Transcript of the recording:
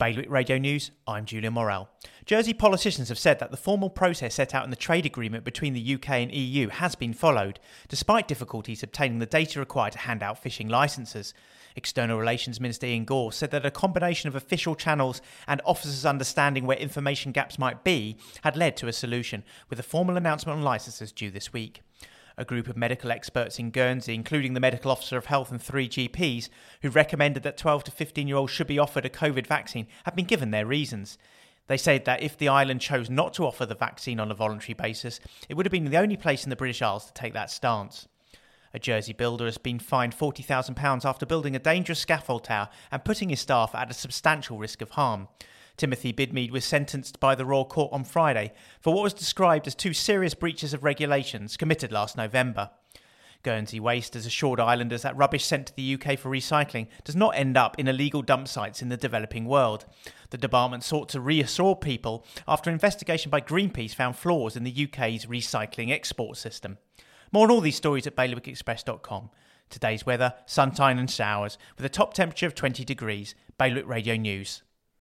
Bailiwick Radio News, I'm Julian Morel. Jersey politicians have said that the formal process set out in the trade agreement between the UK and EU has been followed, despite difficulties obtaining the data required to hand out fishing licences. External Relations Minister Ian Gorst said that a combination of official channels and officers' understanding where information gaps might be had led to a solution, with a formal announcement on licences due this week. A group of medical experts in Guernsey, including the medical officer of health and three GPs, who recommended that 12 to 15 year olds should be offered a COVID vaccine, have been given their reasons. They said that if the island chose not to offer the vaccine on a voluntary basis, it would have been the only place in the British Isles to take that stance. A Jersey builder has been fined £40,000 after building a dangerous scaffold tower and putting his staff at a substantial risk of harm. Timothy Bidmead was sentenced by the Royal Court on Friday for what was described as two serious breaches of regulations committed last November. Guernsey Waste has assured islanders that rubbish sent to the UK for recycling does not end up in illegal dump sites in the developing world. The department sought to reassure people after an investigation by Greenpeace found flaws in the UK's recycling export system. More on all these stories at bailiwickexpress.com. Today's weather, sunshine and showers, with a top temperature of 20 degrees. Bailiwick Radio News.